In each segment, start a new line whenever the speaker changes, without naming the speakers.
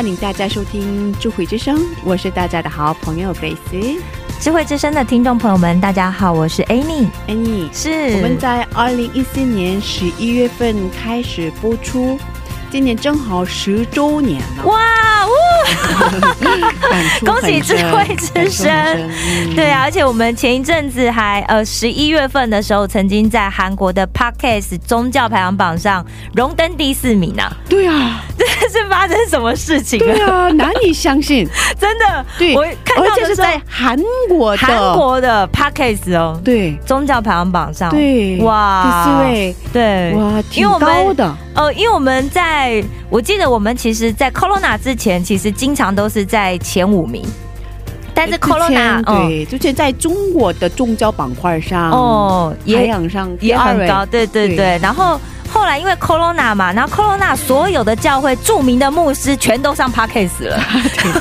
欢迎大家收听智慧之声，我是大家的好朋友 Grace。
智慧之声的听众朋友们，大家好，我是
Annie，Annie，
是
我们在二零一四年十一月份开始播出，今年正好十周年了，
哇呜！恭喜智慧之声对啊，而且我们前一阵子还呃十一月份的时候，曾经在韩国的 Podcast 宗教排行榜上荣登第四名啊！
对啊，
这是发生什么事情
对？啊，难以相信，
真的，
对，
我看到的
是在韩国的。
韩国的 Podcast 哦，
对。
宗教排行榜上，
对
哇，
第四位，
对，
哇，
因
挺高的，
呃，因为我们在，我记得我们其实，在 Corona 之前，其实经常都是在前五名，但是
之
Corona 哦。
对，之前在中国的宗教板块上，
哦
排
也
行上
也很高，对对对。
对。
然后后来因为 Corona 嘛，然后 Corona 所有的教会著名的牧师全都上 Parkes 了，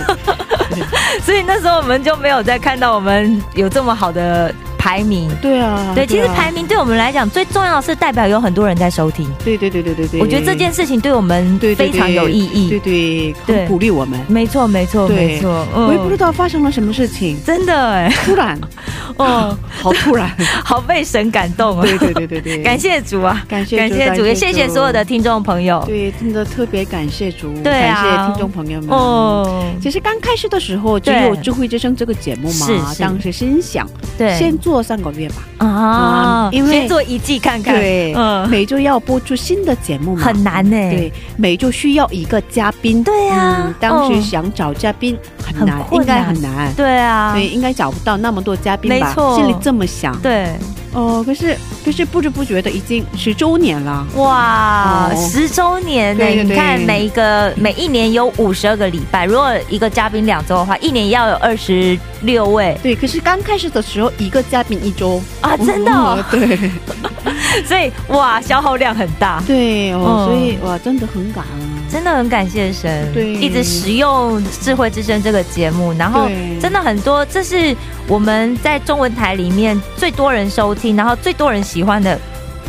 所以那时候我们就没有再看到我们有这么好的排名。
对啊，
对，其实
啊
排名对我们来讲最重要的是代表有很多人在收听。
对对对对对对，
我觉得这件事情对我们非常有意义。
对对，
对
很鼓励我们。
没错，没错，没错。嗯
我也不知道发生了什么事情，
真的哎，
突然，
哦，
好突然。
好被神感动啊！
对对对对对，
感谢主啊，
感谢
感谢主，也谢谢所有的。听众朋友。
对，真的特别感谢主，
对啊
感谢听众朋友们。
哦，
其实刚开始的时候只
对
有《智慧之声》这个节目嘛，当时心想
对，
先做三个月吧，
啊，
因为
先做一季看看，
对，
嗯，
每周要播出新的节目嘛，
很难呢。
对，每周需要一个嘉宾，
对啊。
嗯当时
嗯。
想找嘉宾很
很
难，应该很难。
对啊，
对，应该找不到那么多嘉宾吧？
没错。
心里这么想。
对，
哦，可是可是不知不觉的已经十周年了。
哇，
哦
十周年呢！
对对对
你看每一个每一年有五十二个礼拜，如果一个嘉宾两周的话，一年要有二十六位
对，可是刚开始的时候，一个嘉宾一周
啊，真的哦，
嗯对
所以哇，消耗量很大。
对哦，
嗯
所以哇，真的很感恩。
真的很感谢神，
对。
一直使用智慧之声这个节目，然后真的很多，这是我们在中文台里面最多人收听，然后最多人喜欢的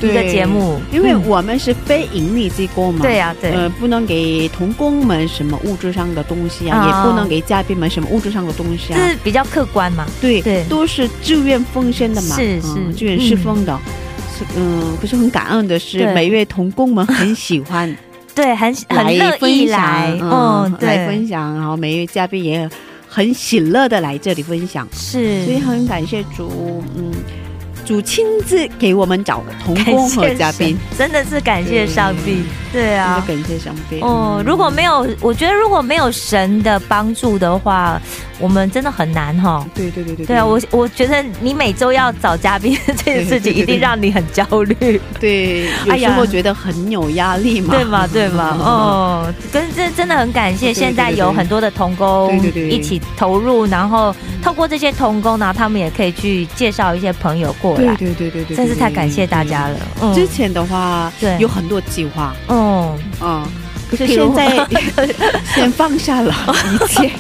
一个节目，
因为
嗯
我们是非盈利机构嘛，
对呀对。
呃，不能给童工们什么物质上的东西啊，
啊。
也不能给嘉宾们什么物质上的东西啊，
这是比较客观嘛，
对
对。
都是自愿奉献的嘛，
是
嗯
是。
自愿侍奉的。是嗯，不是很感恩的是，每一位童工们很喜欢
对，很很
来
乐意来，
嗯，
嗯，
来分，享，然后每一位嘉宾也很喜乐的来这里分享，
是，
所以很感谢主，嗯，主亲自给我们找童工和嘉宾，，
真的是感谢上帝，对啊。
感谢上帝。
哦，
嗯
如果没有，我觉得如果没有神的帮助的话，我们真的很难哈。
对对对对
对。啊，我我觉得你每周要找嘉宾 这件事情，一定让你很焦虑，
对 有时候觉得很有压力嘛，
对嘛？对嘛？哦，跟这真的很感谢，
对对
现在有很多的童工
对对对。
一起投入，然后透过这些童工呢，他们也可以去介绍一些朋友过
对
来，
对对对对，
真是太感谢大家了。嗯。
之前的话，
对。
有很多计划，
嗯，
嗯，可是现在先放下了一切，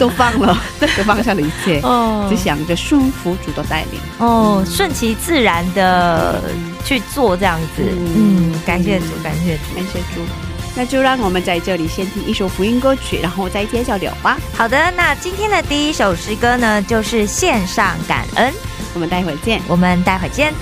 都放了，都放下了一切，
哦
只想着顺服主的带领。
哦，顺其自然的去做这样子，
嗯
嗯，感谢主，感谢主。
感谢主，那就让我们在这里先听一首福音歌曲，然后再接着聊吧。
好的，那今天的第一首诗歌呢，就是线上感恩，
我们待会儿见。
我们待会儿见。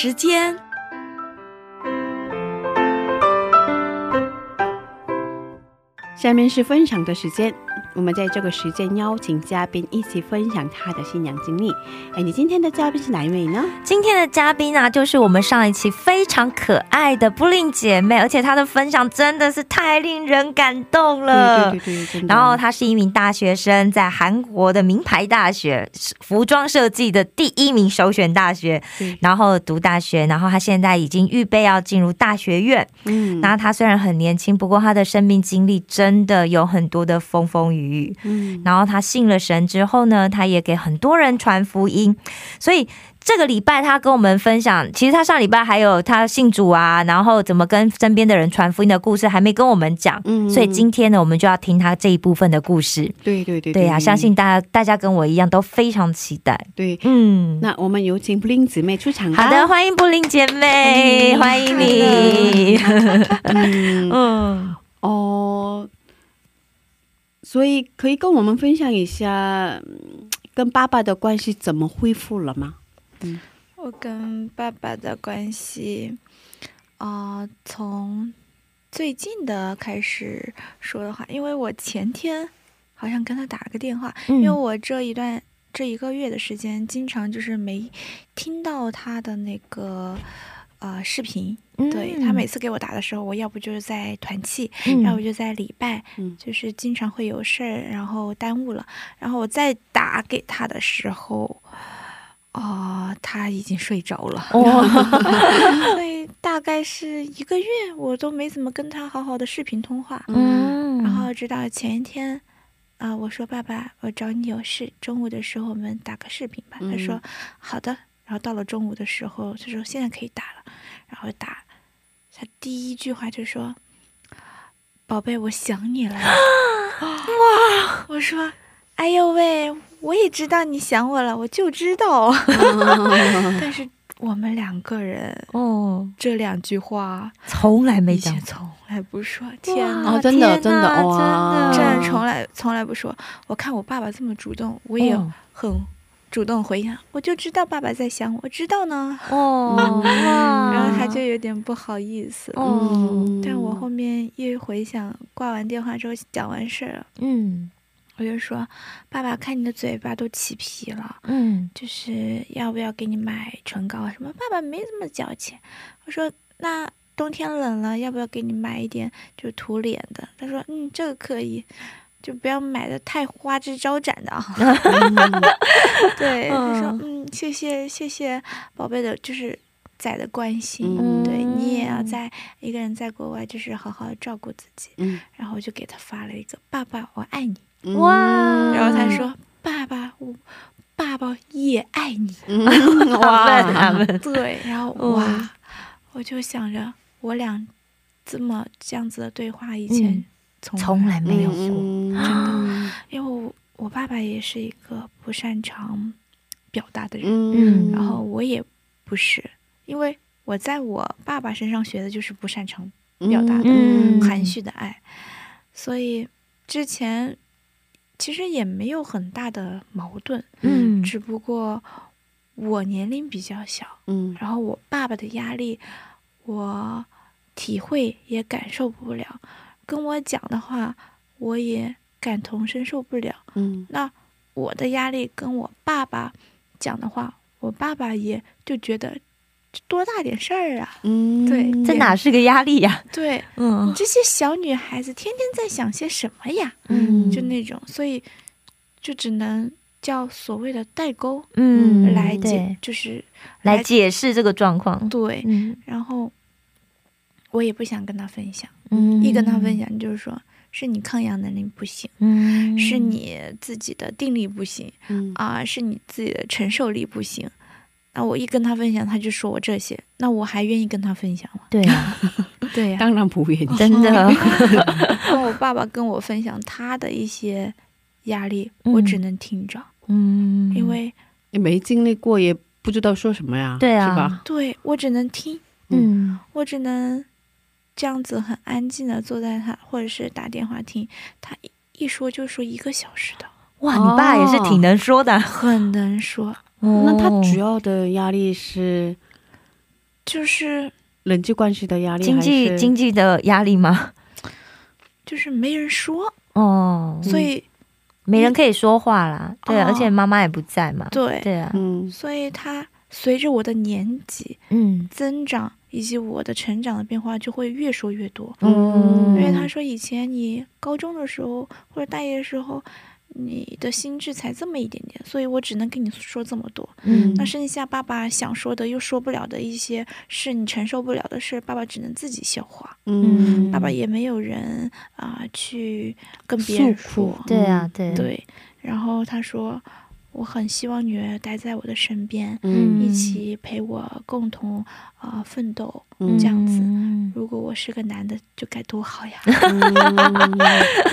时间。下面是分享的时间，我们在这个时间邀请嘉宾一起分享他的新娘经历。哎，你今天的嘉宾是哪一位呢？
今天的嘉宾啊，就是我们上一期非常可爱的布令姐妹，而且她的分享真的是太令人感动了。
对对对
然后她是一名大学生，在韩国的名牌大学服装设计的第一名首选大学，然后读大学，然后她现在已经预备要进入大学院。
嗯
那她虽然很年轻，不过她的生命经历真的有很多的风风雨雨。
嗯
然后他信了神之后呢，他也给很多人传福音，所以。这个礼拜，他跟我们分享，其实他上礼拜还有他信主啊，然后怎么跟身边的人传福音的故事，还没跟我们讲。
嗯
所以今天呢，我们就要听他这一部分的故事。
对对对
对呀、相信大家大家跟我一样都非常期待。
对。
嗯，
那我们有请布林姊妹出场。
好的，欢迎布林姐妹，欢迎你。
嗯
嗯，
哦，所以可以跟我们分享一下嗯跟爸爸的关系怎么恢复了吗？
嗯我跟爸爸的关系，啊、从最近的开始说的话，因为我前天好像跟他打了个电话，因为我这一段这一个月的时间，经常就是没听到他的那个呃视频。
嗯
对他每次给我打的时候，我要不就是在团气，
嗯
要不就在礼拜，
嗯
就是经常会有事儿，然后耽误了。然后我再打给他的时候，哦，他已经睡着了，
哦，
所以大概是一个月，我都没怎么跟他好好的视频通话。
嗯，
然后直到前一天，啊、我说爸爸，我找你有事，中午的时候我们打个视频吧。他说好的。然后到了中午的时候，他说现在可以打了，然后打，他第一句话就说：“宝贝，我想你了。”哇！我说：“哎呦喂，我也知道你想我了，我就知道。”但是我们两个人
哦，
这两句话
从来没讲
从来不说。天
哇
哪！
哦，真的
天
真的
哪
哇，
真
从来从来不说。我看我爸爸这么主动，我也
哦
很主动回应。我就知道爸爸在想我，我知道呢。
哦，
然后他就有点不好意思。
哦，
嗯
但我后面一回想，挂完电话之后讲完事儿了，
嗯
我就说：“爸爸，看你的嘴巴都起皮了，
嗯
就是要不要给你买唇膏啊什么？”爸爸没这么矫情。我说：“那冬天冷了，要不要给你买一点就涂脸的？”他说：“嗯，这个可以。”就不要买的太花枝招展的啊！对，他说
嗯
嗯，谢谢谢谢宝贝的，就是仔的关心，
嗯
对你也要在一个人在国外，就是好好照顾自己。
嗯
然后我就给他发了一个“爸爸，我爱你”，
嗯
哇
然后他说：“爸爸，我爸爸也爱你。
哇
他们”
对，然后
嗯
哇，我就想着我俩这么这样子的对话，以前
嗯
从
从来没有
嗯
真
的。
因为我我爸爸也是一个不擅长表达的人，
嗯。
然后我也不是，因为我在我爸爸身上学的就是不擅长表达的
嗯。
含蓄的爱，所以之前其实也没有很大的矛盾，
嗯。
只不过我年龄比较小，
嗯。
然后我爸爸的压力我体会也感受不了，跟我讲的话我也感同身受不了。
嗯
那我的压力跟我爸爸讲的话，我爸爸也就觉得这多大点事儿啊？
嗯
对
这哪是个压力呀？
对这些小女孩子天天在想些什么呀？
嗯
就那种，所以就只能叫所谓的代沟
嗯
来解，就是
来解释这个状况，
对。
嗯
然后我也不想跟他分享，
嗯
一跟他分享就是说是你抗压能力不行，
嗯。
是你自己的定力不行
嗯。
啊，是你自己的承受力不行。那我一跟他分享，他就说我这些，那我还愿意跟他分享吗？
对啊，
对呀、
当然不愿意，
真的，
然后我爸爸跟我分享他的一些压力，我
嗯。
只能听着，
嗯，
因为
也没经历过，也不知道说什么呀，
对啊
是吧？
对我只能听，
嗯。
我只能这样子很安静的坐在他，或者是打电话听他一一说就说一个小时的，
哇，你爸也是挺能说的，
很能说，
那他
哦
主要的压力是
就是
人际关系的压力，
经济经济的压力吗？
就是没人说，
哦，
所以
没人可以说话啦，对啊，
哦。
而且妈妈也不在嘛，
对，
对啊，
嗯。
所以他随着我的年纪
嗯。
增长以及我的成长的变化，就会越说越多。
嗯，
因为他说以前你高中的时候或者大一的时候，你的心智才这么一点点，所以我只能跟你说这么多。
嗯
那剩下爸爸想说的又说不了的一些是你承受不了的事，爸爸只能自己消化。
嗯，
爸爸也没有人啊、去跟别人说。
对啊，对
对，然后他说，我很希望女儿待在我的身边，
嗯。
一起陪我共同啊、奋斗。
嗯。
这样子
嗯。
如果我是个男的，就该多好呀！
嗯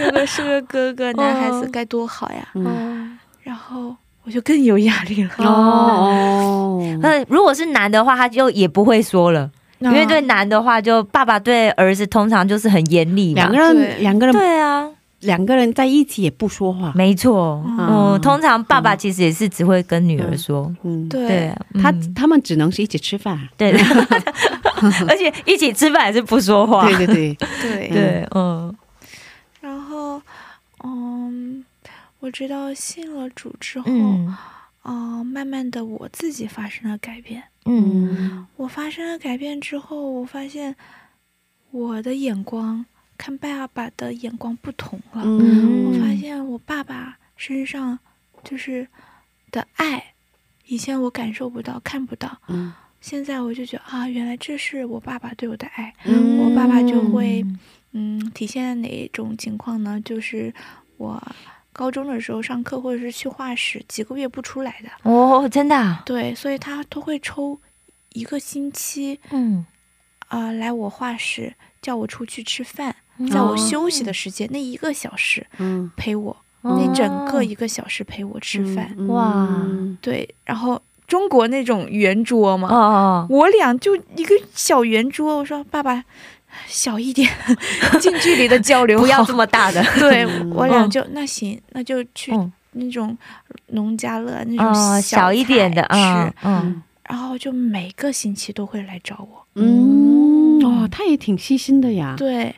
如果是个哥哥，男孩子
哦。
该多好呀！
嗯。
然后我就更有压力了，
哦哦，
那如果是男的话，他就也不会说了，因为对男的话，就爸爸对儿子通常就是很严厉嘛。
两个人两个人
对啊，
两个人在一起也不说话，
没错。
嗯。
嗯，通常爸爸其实也是只会跟女儿说。
嗯，
对
他
嗯。
他们只能是一起吃饭，
对，而且一起吃饭还是不说话。
对对对，
对。
对，嗯。
然后嗯，我知道信了主之后，
嗯。
啊、慢慢的我自己发生了改变。
嗯。
我发生了改变之后，我发现我的眼光看爸爸的眼光不同了。
嗯
我发现我爸爸身上就是的爱以前我感受不到、看不到，
嗯
现在我就觉得啊，原来这是我爸爸对我的爱。
嗯
我爸爸就会嗯，体现在哪种情况呢？就是我高中的时候上课或者是去画室，几个月不出来的。
哦，真的、啊，
对，所以他都会抽一个星期
嗯，
啊、来我画室，叫我出去吃饭，
嗯
在我休息的时间、那一个小时
嗯，
陪我，
哦
那整个一个小时陪我吃饭。
嗯
哇
对，然后中国那种圆桌嘛，
哦哦，
我俩就一个小圆桌，我说爸爸小一点，近距离的交流，
不要这。么大的，
对
嗯
我俩
嗯
就、那行，那就去
嗯，
那种农家乐那种
哦，小一点的，
菜吃
嗯嗯，
然后就每个星期都会来找我，
嗯哦，他也挺细心的呀。
对，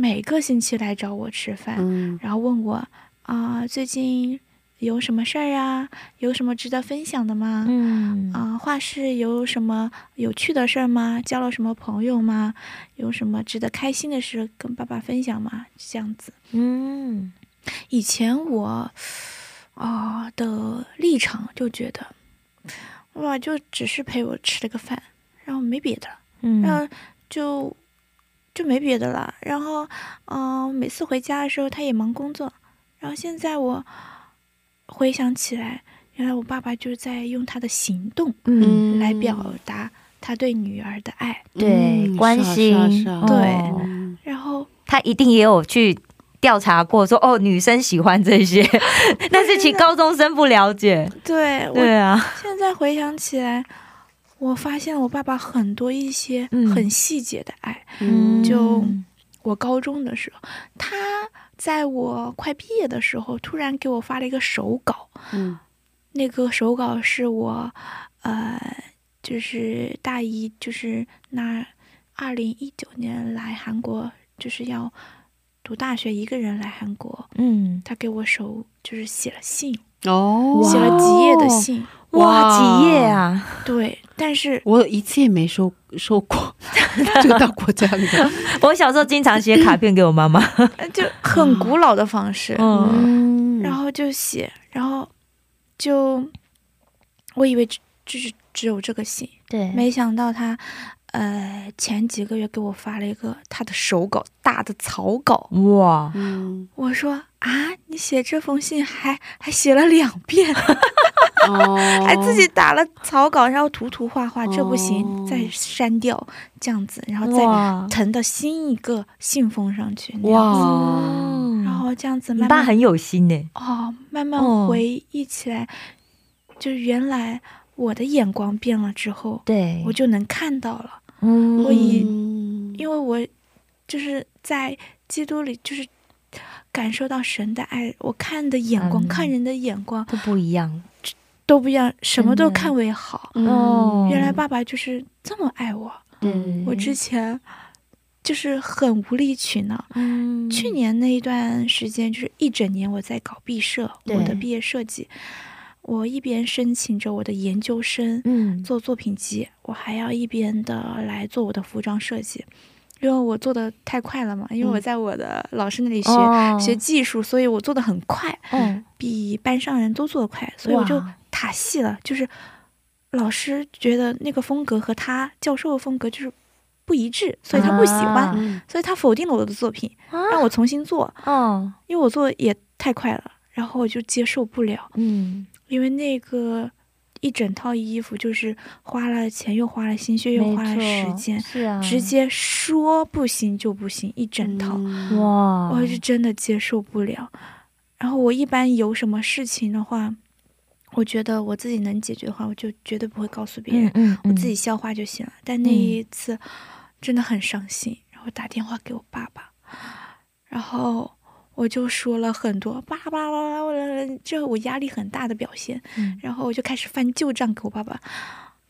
每个星期来找我吃饭，
嗯
然后问我啊、最近有什么事儿啊？有什么值得分享的吗？
嗯
啊、画室有什么有趣的事儿吗？交了什么朋友吗？有什么值得开心的事跟爸爸分享吗？这样子。
嗯
以前我啊、的立场就觉得，哇，就只是陪我吃了个饭，然后没别的，
嗯
然后就就没别的了。然后，嗯、每次回家的时候他也忙工作，然后现在我回想起来，原来我爸爸就是在用他的行动
嗯，
来表达他对女儿的爱。
对，
嗯
关心，
是啊。啊
对然后。
他一定也有去调查过说，哦，女生喜欢这些，但是其高中生不了解。
对
对啊，
现在回想起来，我发现我爸爸很多一些
嗯。
很细节的爱。
嗯。
就我高中的时候，他在我快毕业的时候，突然给我发了一个手稿，
嗯。
那个手稿是我，呃，就是大一，就是那二零一九年来韩国，就是要读大学，一个人来韩国，
嗯，
他给我手就是写了信，
哦，
写了几页的信，
哇，几页啊！
对，但是
我一次也没收收过，就到过这样的。
我小时候经常写卡片给我妈妈。
呃 就很古老的方式，
嗯，
嗯。
然后就写，然后就我以为只就是只有这个信，
对，
没想到他呃前几个月给我发了一个他的手稿大的草稿，
哇，
嗯
我说啊，你写这封信还还写了两遍，
哦，
还自己打了草稿，然后涂涂画画，这不行，
哦
再删掉这样子，然后再，腾到新一个信封上去，那样子
哇，
嗯
然后这样子
你
慢慢
爸很有心呢。
哦，慢慢
哦
回忆起来，就是原来我的眼光变了之后，
对，
我就能看到了，
嗯。
我以
嗯。
因为我就是在基督里，就是感受到神的爱，我看的眼光，
嗯。
看人的眼光
都不一样。
都不一样，什么都看为好。
哦。
原来爸爸就是这么爱我，
嗯，
我之前就是很无理取闹。
嗯。
去年那一段时间，就是一整年我在搞毕设，我的毕业设计，我一边申请着我的研究生，
嗯。
做作品集，我还要一边的来做我的服装设计，因为我做的太快了嘛，因为我
嗯。
在我的老师那里学、
哦。
学技术，所以我做的很快，
嗯
比班上人都做的快，所以我就塔戏了，就是老师觉得那个风格和他教授的风格就是不一致，所以他不喜欢，所以他否定了我的作品，让我重新做，
哦。
因为我做得也太快了，然后我就接受不了，
嗯，
因为那个一整套衣服就是花了钱又花了心血又花了时间，
是啊，
直接说不行就不行，一整套，
嗯
哇，
我是真的接受不了。然后我一般有什么事情的话，我觉得我自己能解决的话，我就绝对不会告诉别人，
嗯嗯，
我自己消化就行了。但那一次真的很伤心，然后打电话给我爸爸，然后我就说了很多巴拉巴拉巴拉巴拉，这我压力很大的表现。
嗯
然后我就开始翻旧账给我爸爸，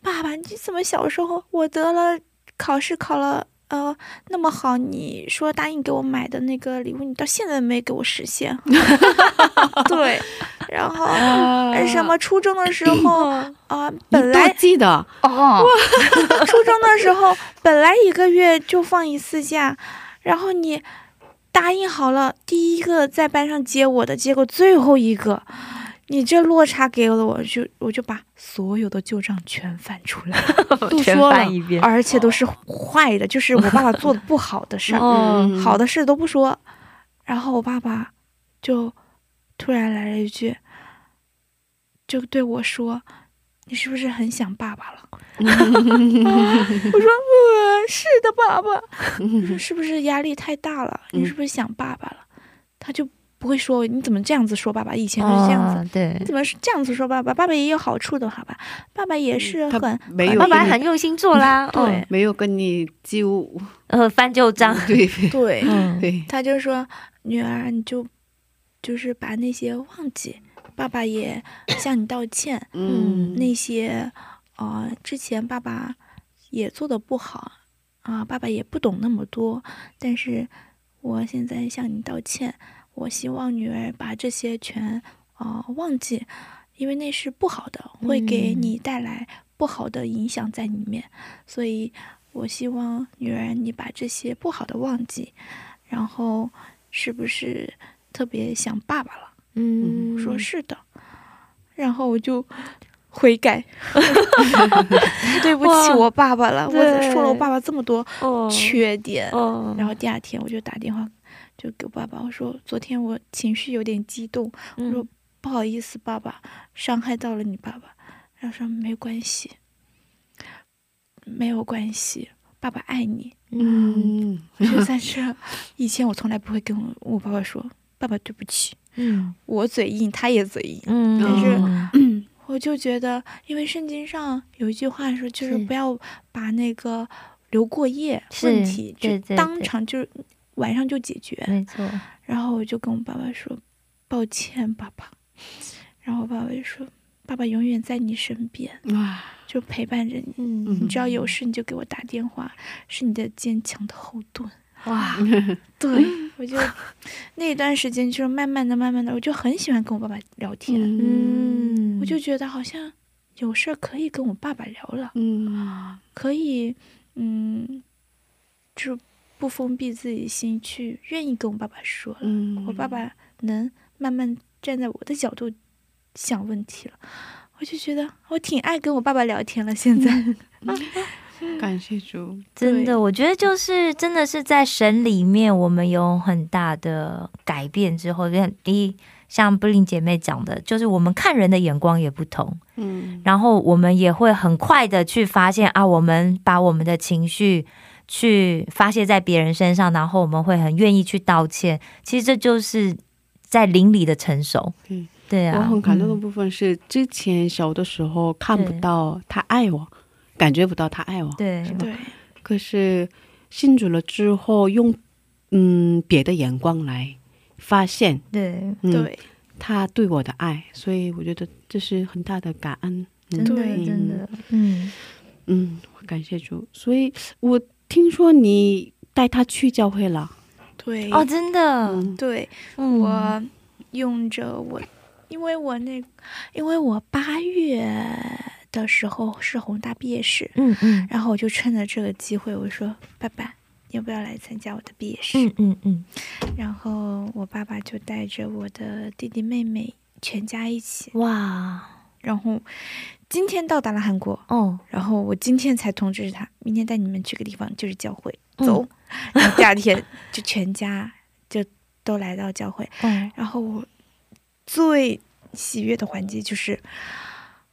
爸爸，你怎么小时候我得了考试考了呃那么好，你说答应给我买的那个礼物，你到现在没给我实现。对，然后呃什么初中的时候 啊、本来
记得
哦，
初中的时候本来一个月就放一次假，然后你答应好了第一个在班上接我的，结果最后一个。你这落差给了我，就我就把所有的旧账全翻出来，都
全
说了
翻一遍，
而且都是坏的，就是我爸爸做的不好的事儿，好的事都不说。然后我爸爸就突然来了一句，就对我说：“你是不是很想爸爸了？” 我说：“呃，是的，爸爸。”我说：“是不是压力太大了？你是不是想爸爸了？”他就不会说你怎么这样子说爸爸，以前就是这样子。
哦对
你，怎么是这样子说爸爸？爸爸也有好处的，好吧？爸爸也是很
没有
爸爸很用心做啦，
对
嗯
没有跟你纠，
呃，翻旧账，
对
对，
嗯，
对，
他就说：“女儿，你就就是把那些忘记，爸爸也向你道歉。
嗯，
那些呃，之前爸爸也做的不好啊、爸爸也不懂那么多，但是我现在向你道歉。我希望女儿把这些全呃忘记，因为那是不好的，会给
嗯
你带来不好的影响在里面。所以我希望女儿你把这些不好的忘记，然后是不是特别想爸爸了？
嗯，
我说是的，然后我就悔改，对不起我爸爸了，我
对
说了我爸爸这么多
哦，
缺点。
哦，
然后第二天我就打电话就给我爸爸，我说昨天我情绪有点激动，我说
嗯
不好意思，爸爸伤害到了你爸爸。然后说没关系，没有关系，爸爸爱你。
嗯，
就在这，以前我从来不会跟我我爸爸说，爸爸对不起，
嗯
我嘴硬，他也嘴硬。
嗯，
但是
嗯
我就觉得，因为圣经上有一句话说，就是
是
不要把那个留过夜问题，就当场就晚上就解决。
没错，
然后我就跟我爸爸说：“抱歉，爸爸。”然后我爸爸就说：“爸爸永远在你身边，
哇，
就陪伴着你。
嗯
你只要有事你就给我打电话，是你的坚强的后盾。”
哇，
对，我就那段时间就是慢慢的、慢慢的，我就很喜欢跟我爸爸聊天。
嗯，
我就觉得好像有事儿可以跟我爸爸聊了，
嗯
可以，嗯，就不封闭自己心去愿意跟我爸爸说了。
嗯，
我爸爸能慢慢站在我的角度想问题了，我就觉得我挺爱跟我爸爸聊天了。现在，
感谢主，
真的，我觉得就是真的是在神里面，我们有很大的改变之后，像第一，像布林姐妹讲的，就是我们看人的眼光也不同，
嗯。
然后我们也会很快的去发现啊，我们把我们的情绪去发泄在别人身上，然后我们会很愿意去道歉。其实这就是在邻里的成熟。
嗯
对啊，
我很感动的
嗯。
部分是，之前小的时候看不到他爱我，感觉不到他爱我，
对。
对，
可是信主了之后，用嗯别的眼光来发现，
对，
嗯，
对，
他对我的爱，所以我觉得这是很大的感恩。嗯
真的
对。
真的，嗯，
嗯，感谢主。所以我听说你带他去教会了，
对，
哦，真的，
嗯。
对，
嗯。
我用着我，因为我那，因为我八月的时候是宏大毕业式，
嗯嗯
然后我就趁着这个机会，我说爸爸，要不要来参加我的毕业式？
嗯嗯嗯，
然后我爸爸就带着我的弟弟妹妹全家一起，
哇，
然后今天到达了韩国，
哦，
然后我今天才通知他，明天带你们去个地方，就是教会，
嗯
走。然后第二天就全家就都来到教会，
嗯，
然后我最喜悦的环节就是。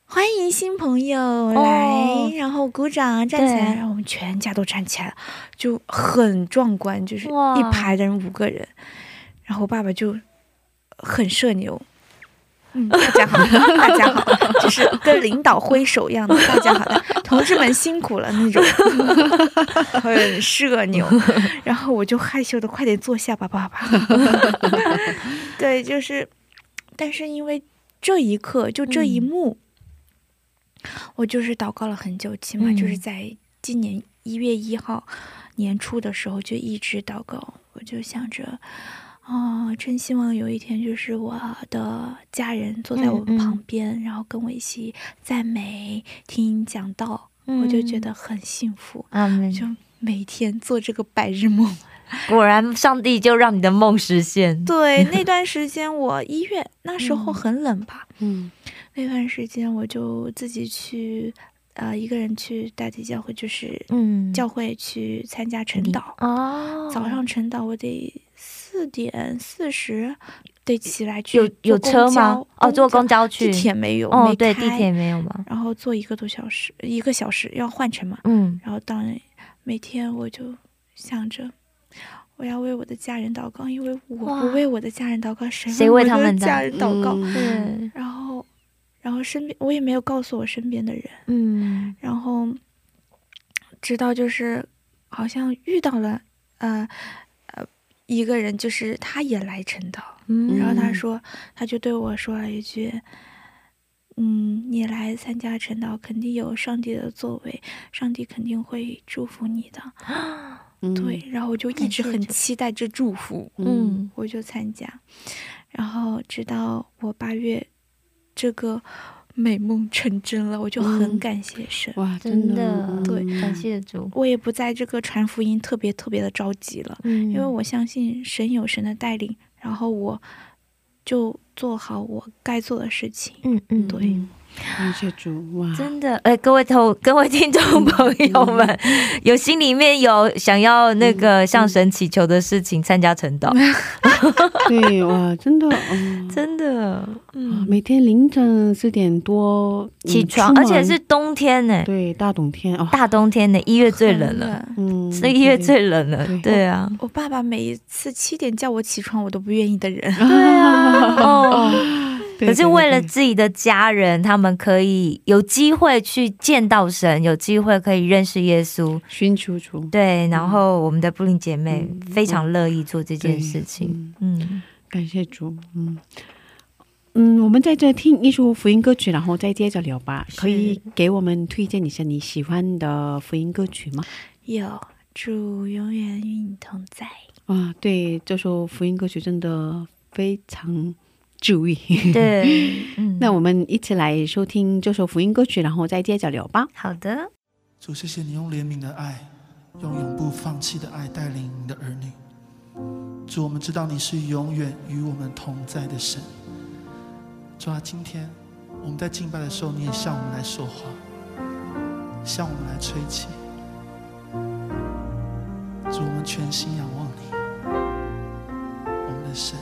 欢迎新朋友来，
哦
然后鼓掌站起来，
对。
然后我们全家都站起来了，就很壮观，就是一排的人五个人，然后我爸爸就很社牛，嗯，大家好，大家好，就是跟领导挥手一样的，大家好的，同志们辛苦了那种，很社牛。然后我就害羞的快点坐下吧，爸爸。对，就是，但是因为这一刻，就这一
嗯。
幕，我就是祷告了很久，起码就是
嗯
在今年一月一号年初的时候就一直祷告，我就想着。哦，真希望有一天，就是我的家人坐在我
嗯嗯
旁边，然后跟我一起赞美、听讲道，我就觉得很幸福。就每天做这个白日梦，
果然上帝就让你的梦实现。
对，那段时间我一月那时候很冷吧，
嗯
那段时间我就自己去，呃，一个人去大体教会，就是
嗯，
教会去参加晨祷。
哦，
早上晨祷我得四点四十得起来去
有有车吗？哦，坐公
交
交去。
地铁没有，
哦，
没
对，
开
地铁没有吗？
然后坐一个多小时，一个小时要换乘嘛。
嗯，
然后当然每天我就想着。我要为我的家人祷告，因为我不为我的家人祷告，谁
谁
为我的
为他们的
家人祷告？
嗯，
然后，然后身边我也没有告诉我身边的人，
嗯
然后直到就是好像遇到了呃呃一个人，就是他也来晨祷，
嗯，
然后他说他就对我说了一句。嗯，你来参加晨祷，肯定有上帝的作为，上帝肯定会祝福你的。
嗯。
对，然后我就一直很期待这祝福，
嗯。
我就参加，然后直到我八月，这个美梦成真了，我就很
嗯。
感谢神。
哇，
真
的
的
对
嗯。
感谢主，
我也不在这个传福音特别特别的着急了，
嗯，
因为我相信神有神的带领，然后我就做好我该做的事情。
嗯嗯
对。
嗯感谢主哇，
真的，哎、各位同各位听众朋友们，有心里面有想要那个向神祈求的事情，参加晨祷，
对哇，真的，嗯，
真的，
啊
嗯，
每天凌晨四点多嗯
起床，而且是冬天呢，
对大冬天哦，
大冬天呢，一月最冷了，
嗯，
是一月最冷了，
对。
对啊，
我爸爸每一次七点叫我起床，我都不愿意的人。
对啊，哦。
对
可是为了自己的家人，他们可以有机会去见到神，有机会可以认识耶稣，
寻求主，
对。然后我们的布林姐妹
嗯
非常乐意做这件事情，嗯，
感谢主，嗯。嗯，我们在这听一首福音歌曲，然后再接着聊吧。可以给我们推荐一下你喜欢的福音歌曲吗？
有主永远与你同在。
啊，对，这首福音歌曲真的非常治愈。
对，嗯，
那我们一起来收听这首福音歌曲，然后再接着聊吧。
好的，
主，谢谢你用怜悯的爱，用永不放弃的爱带领你的儿女。主，我们知道你是永远与我们同在的神。主啊，今天我们在敬拜的时候，你也向我们来说话，向我们来吹气。主，我们全心仰望你，我们的神。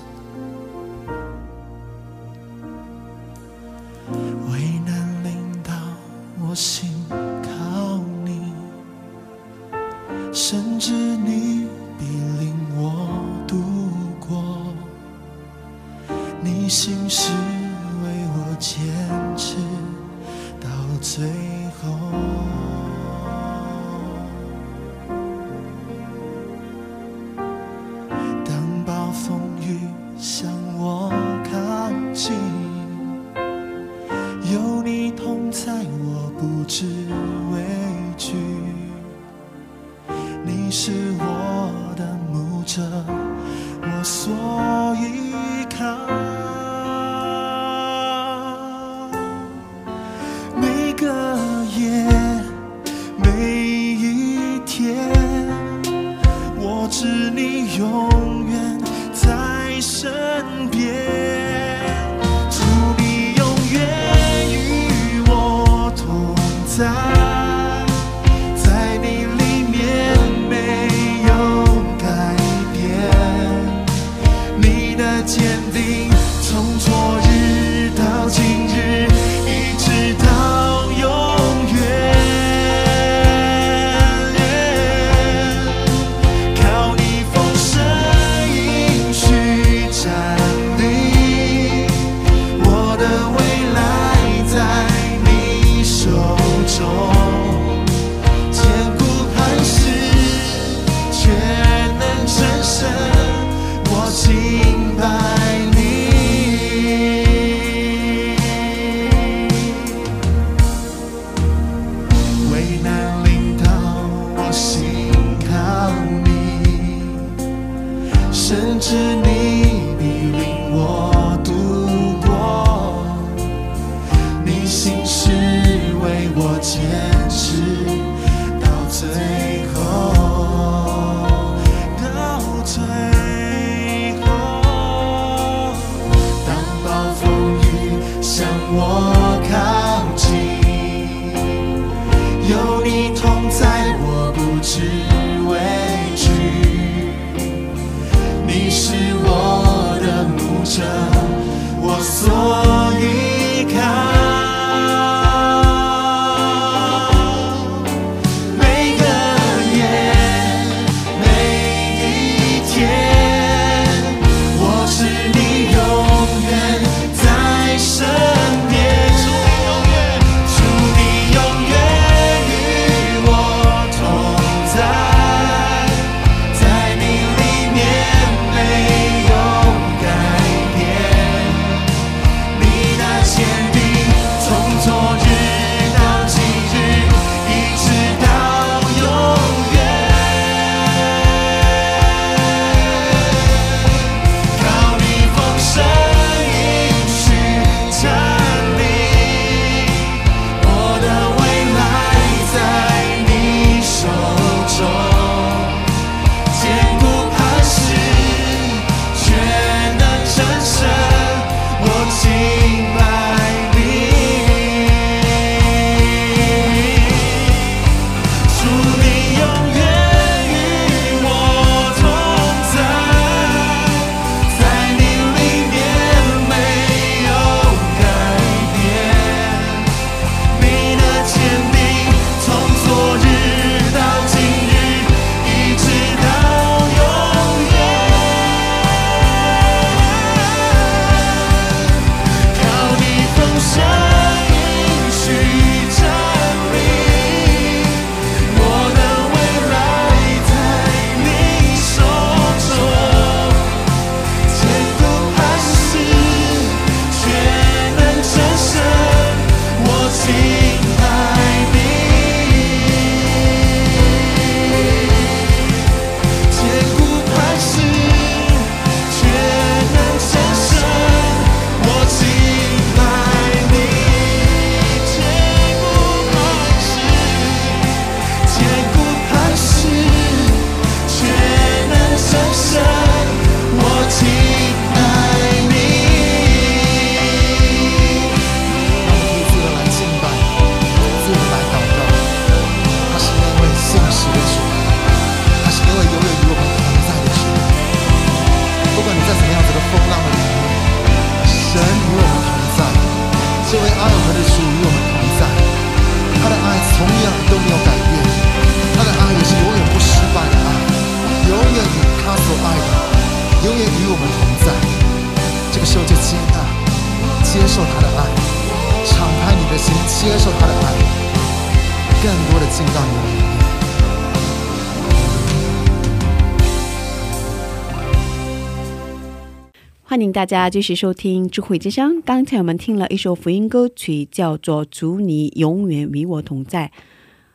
大家继续收听智慧之声。刚才我们听了一首福音歌曲，叫做《主你永远与我同在》。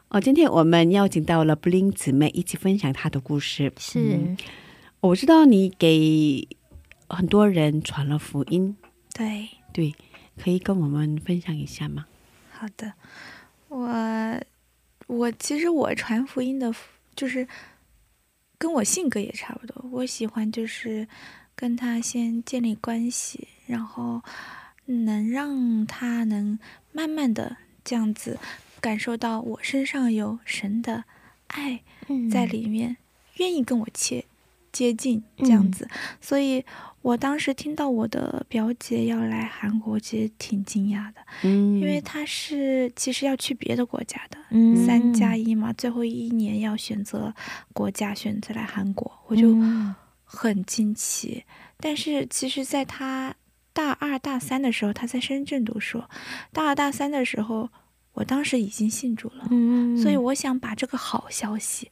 哦，今天我们邀请到了布林姊妹一起分享她的故事。
是
嗯我知道你给很多人传了福音，
对，
对，可以跟我们分享一下吗？
好的，我我其实我传福音的，就是跟我性格也差不多。我喜欢就是跟他先建立关系，然后能让他能慢慢的这样子感受到我身上有神的爱在里面，愿意跟我切接近这样子。所以我当时听到我的表姐要来韩国，其实挺惊讶的。
嗯，
因为她是其实要去别的国家的，
嗯
三加一嘛，最后一年要选择国家，选择来韩国，我就
嗯
很惊奇。但是其实，在他大二、大三的时候，他在深圳读书，大二、大三的时候，我当时已经信主了，
嗯
所以我想把这个好消息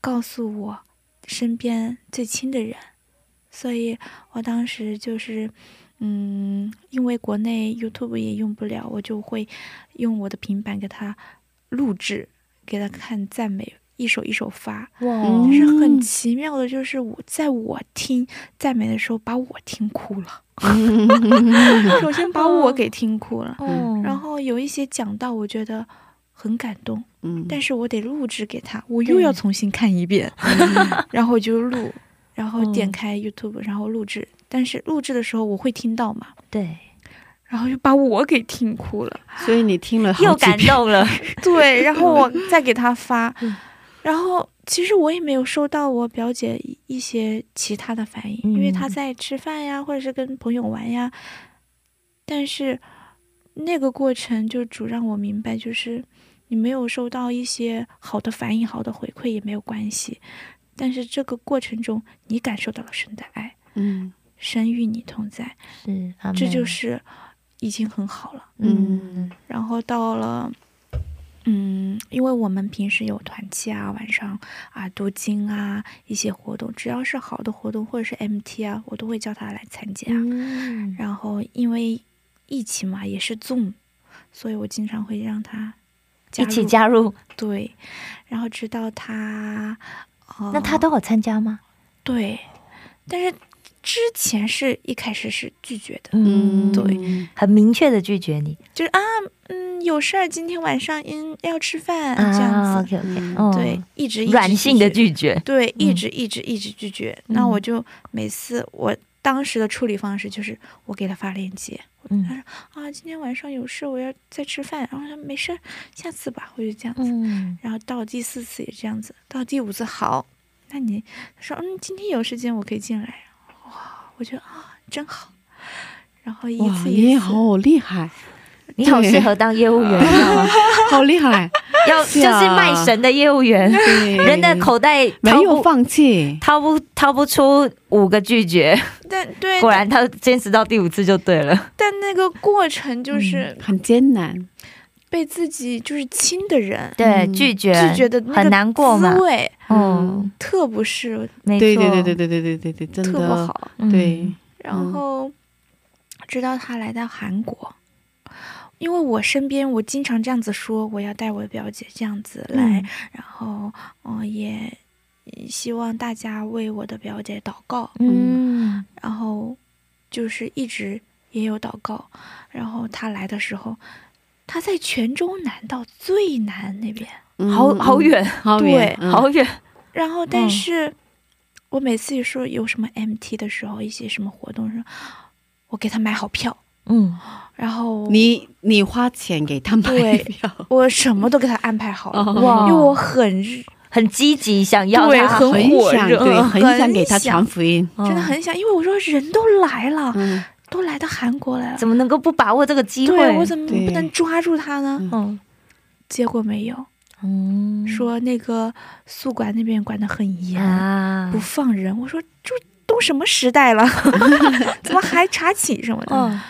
告诉我身边最亲的人，所以我当时就是，嗯，因为国内 YouTube 也用不了，我就会用我的平板给他录制，给他看赞美，一首一首发。
哇。
但是很奇妙的就是我在我听赞美的时候，把我听哭了。首先把我给听哭了，
哦。
然后有一些讲到，我觉得很感动。
嗯，
但是我得录制给他，我又要重新看一遍，然后我就录，然后点开 YouTube，然后录制。但是录制的时候我会听到嘛，
对，
然后又把我给听哭了。
所以你听了
又感，动了，
对，然后我再给他发
嗯，
然后其实我也没有收到我表姐一些其他的反应，
嗯
因为她在吃饭呀，或者是跟朋友玩呀。但是那个过程就主让我明白，就是你没有收到一些好的反应、好的回馈也没有关系，但是这个过程中你感受到了神的爱，
嗯
神与你同在，
是，
这就是已经很好了。
嗯
然后到了，嗯，因为我们平时有团契啊，晚上啊读经啊一些活动，只要是好的活动或者是 MT 啊，我都会叫他来参加。
嗯
然后因为疫情嘛，也是 Zoom，所以我经常会让他加
一起加入，
对，然后直到他，呃、
那他都有参加吗？
对，但是之前是一开始是拒绝的，
嗯，
对，
很明确的拒绝你。
就是啊，嗯，有事儿，今天晚上嗯要吃饭、这样
啊
子。
，OK OK，
嗯。
哦
对，一直一直
软性的
拒绝，对，一
嗯
直一直一直拒绝。
嗯。
那我就每次我当时的处理方式就是我给他发链接。
他说
啊，今天晚上有事，我要再吃饭。然后他说没事儿，下次吧，我就这样子。
嗯。
然后到第四次也这样子，到第五次好，那你他说嗯，今天有时间我可以进来。哇，我觉得啊，真好。然后一，次一次，
你好厉害，
你好适合当业务员，你知道吗？
好厉害，
要就是卖神的业务员，
对
人的口袋
没有放弃，
掏不掏不出五个拒绝，
但对，
果然他坚持到第五次就对了。
但那个过程就是
很艰难，
被自己就是亲的人
对，
嗯
拒绝
拒绝的那个
很难过嘛。
滋。味
嗯，
特不是
没错，
对对对对对对对对对，真
特不
的，
好。
嗯
对，
然后直到他来到韩国，因为我身边我经常这样子说，我要带我表姐这样子来，
嗯。
然后嗯、呃也希望大家为我的表姐祷告，
嗯。
然后就是一直也有祷告，然后他来的时候。他在泉州南到最南那边，
嗯
好好，远，
好远，嗯。
好远。
然后但
嗯。
是、我每次说有什么 MT 的时候，一些什么活动的时候，我给他买好票，
嗯，
然后
你你花钱给他买
对
票，
我什么都给他安排好了，
哦。
哇
因为我很
很积极，想要
对
他
很火热
对，
很
很想给他
想。
传福音，
嗯。
真的很想，因为我说人都来了，
嗯
都来到韩国来了，
怎么能够不把握这个机会？
对我怎么
对
不能抓住他呢？结果没有，
嗯。
说那个宿管那边管得很严，
啊。
不放人。我说这都什么时代了，怎么还查寝什么的？
嗯。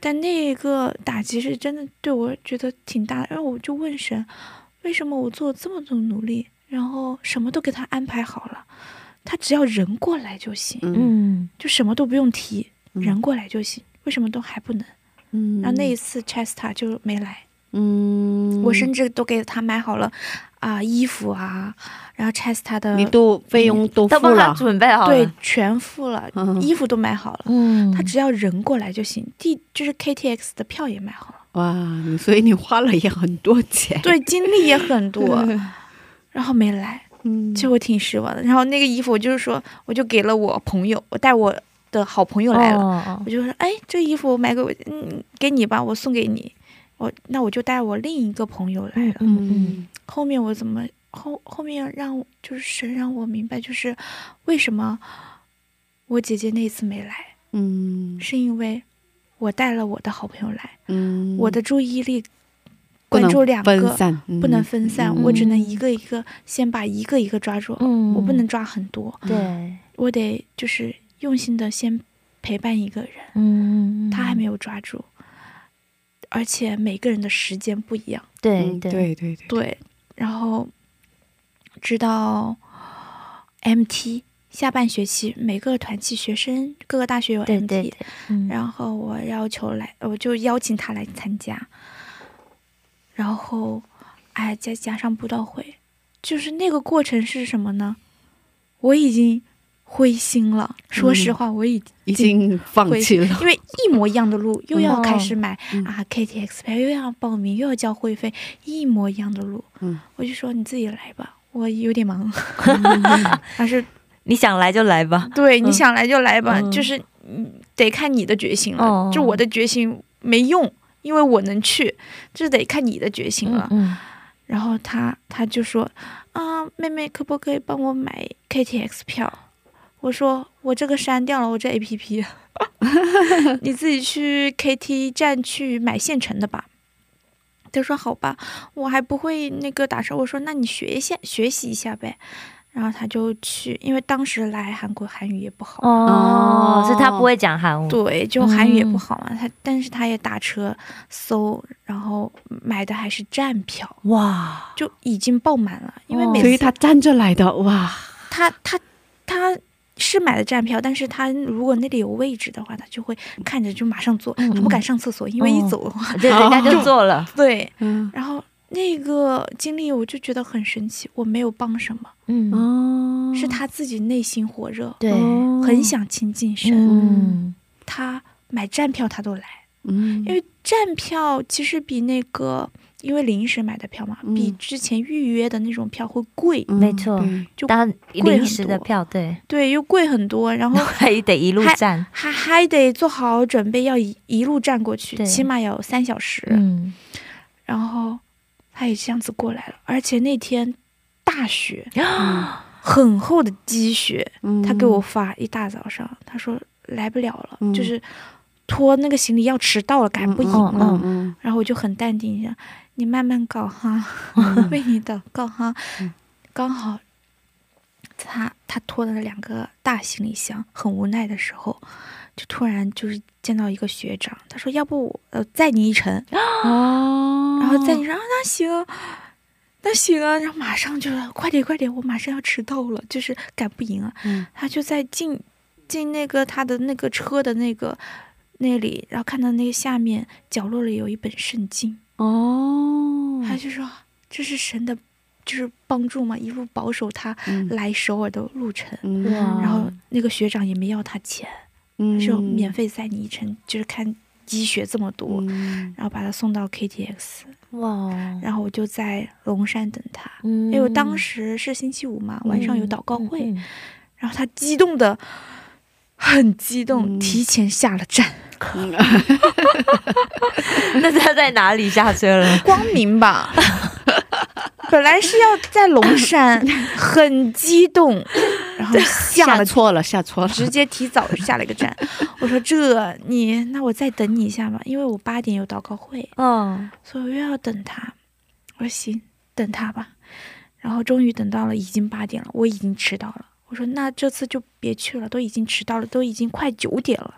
但那个打击是真的对我觉得挺大的，然后我就问神，为什么我做了这么多努力，然后什么都给他安排好了，他只要人过来就行，就什么都不用提，
嗯
人过来就行，为什么都还不能？
嗯，
然后那一次 Chesta 就没来，
嗯，
我甚至都给他买好了啊、衣服啊，然后 Chesta 的
你都费用都付
都帮他
了，
准备好了，
对全付了，
嗯。
衣服都买好了。
嗯，
他只要人过来就行，地就是 KTX 的票也买好了，
哇，所以你花了也很多钱，
对，精力也很多，然后没来，
嗯，
其实我挺失望的。然后那个衣服，我就是说，我就给了我朋友，我带我的好朋友来了，
哦
我就说，哎，这衣服我买给我，嗯，给你吧，我送给你。我那我就带我另一个朋友来了。
嗯嗯。
后面我怎么后后面让就是神让我明白，就是为什么我姐姐那一次没来，
嗯。
是因为我带了我的好朋友来，
嗯，
我的注意力关注两个，
分散，
不能分散，
嗯。
我只能一个一个先把一个一个抓住，
嗯，
我不能抓很多，
对，
我得就是用心的先陪伴一个人，
嗯，
他还没有抓住，而且每个人的时间不一样，
对
嗯对。对对，
对，然后直到 MT 下半学期，每个团契学生各个大学有 MT，
对对对，嗯。
然后我要求来，我就邀请他来参加，然后，哎，再加上布道会，就是那个过程是什么呢？我已经灰心了，说实
嗯
话，我已
已经放弃了，
因为一模一样的路，又要开始买、
嗯。
啊 KTX 票，又要报名，又要交会费，一模一样的路，
嗯。
我就说你自己来吧，我有点忙，还是
你想来就来吧，
对，你
嗯
想来就来吧，
嗯。
就是嗯得看你的决心了。
哦。
就我的决心没用，因为我能去，这得看你的决心了。
嗯
然后他他就说啊，妹妹可不可以帮我买 KTX 票？我说我这个删掉了，我这 APP，你自己去 KT 站去买现成的吧。他说好吧，我还不会那个打车。我说那你学一下，学习一下呗。然后他就去，因为当时来韩国韩语也不好，
哦，
哦
是他不会讲韩文，
对，就韩语也不
嗯
好嘛。他但是他也打车搜，然后买的还是站票，
哇，
就已经爆满了。因为
哦
每次
所以他站着来的哇，
他他他是买的站票，但是他如果那里有位置的话，他就会看着就马上坐，
嗯
他不敢上厕所，因为一
哦
走的话，
对，人家就坐了，
对。
嗯。
然后那个经历我就觉得很神奇，我没有帮什么，
嗯，
哦，
是他自己内心火热，
对，
哦
很想亲近神，
嗯，
他买站票他都来，
嗯，
因为站票其实比那个。因为临时买的票嘛，
嗯。
比之前预约的那种票会贵，
嗯
没错。
就
当
贵很
临时的
多。
票，对，
对，又贵很多，然后
还得一路站，
还还得做好准备，要一一路站过去，起码要三小时。
嗯，
然后他也这样子过来了，而且那天大雪，很厚的积雪。
嗯。
他给我发一大早上，他说来不了了，
嗯。
就是拖那个行李要迟到了，赶不赢
嗯
了。
嗯。
然后我就很淡定一下，你慢慢搞哈，为你祷告哈。
嗯
刚好他他拖了两个大行李箱，很无奈的时候，就突然就是见到一个学长，他说要不我呃载你一程，
哦，
然后载你，然后那行。那行啊，然后马上就是快点快点，我马上要迟到了，就是赶不赢啊。
嗯
他就在进进那个他的那个车的那个那里，然后看到那个下面角落里有一本圣经，
哦，
他就说这是神的，就是帮助嘛，一路保守他
嗯。
来首尔的路程。然后那个学长也没要他钱，
嗯。
就免费载你一程，就是看积雪这么多，
嗯。
然后把他送到 KTX，
哇，
然后我就在龙山等他。
嗯。
因为我当时是星期五嘛，晚上有祷告会，然后他激动的很激动，
嗯
提前下了站，
嗯 那他在哪里下车了？
光明吧。本来是要在龙山，很激动，然后下了
下错了，下错了，
直接提早下了一个站。我说这你，那我再等你一下吧，因为我八点有祷告会，
嗯，
所以我又要等他。我说行，等他吧。然后终于等到了，已经八点了，我已经迟到了。我说那这次就别去了，都已经迟到了，都已经快九点了。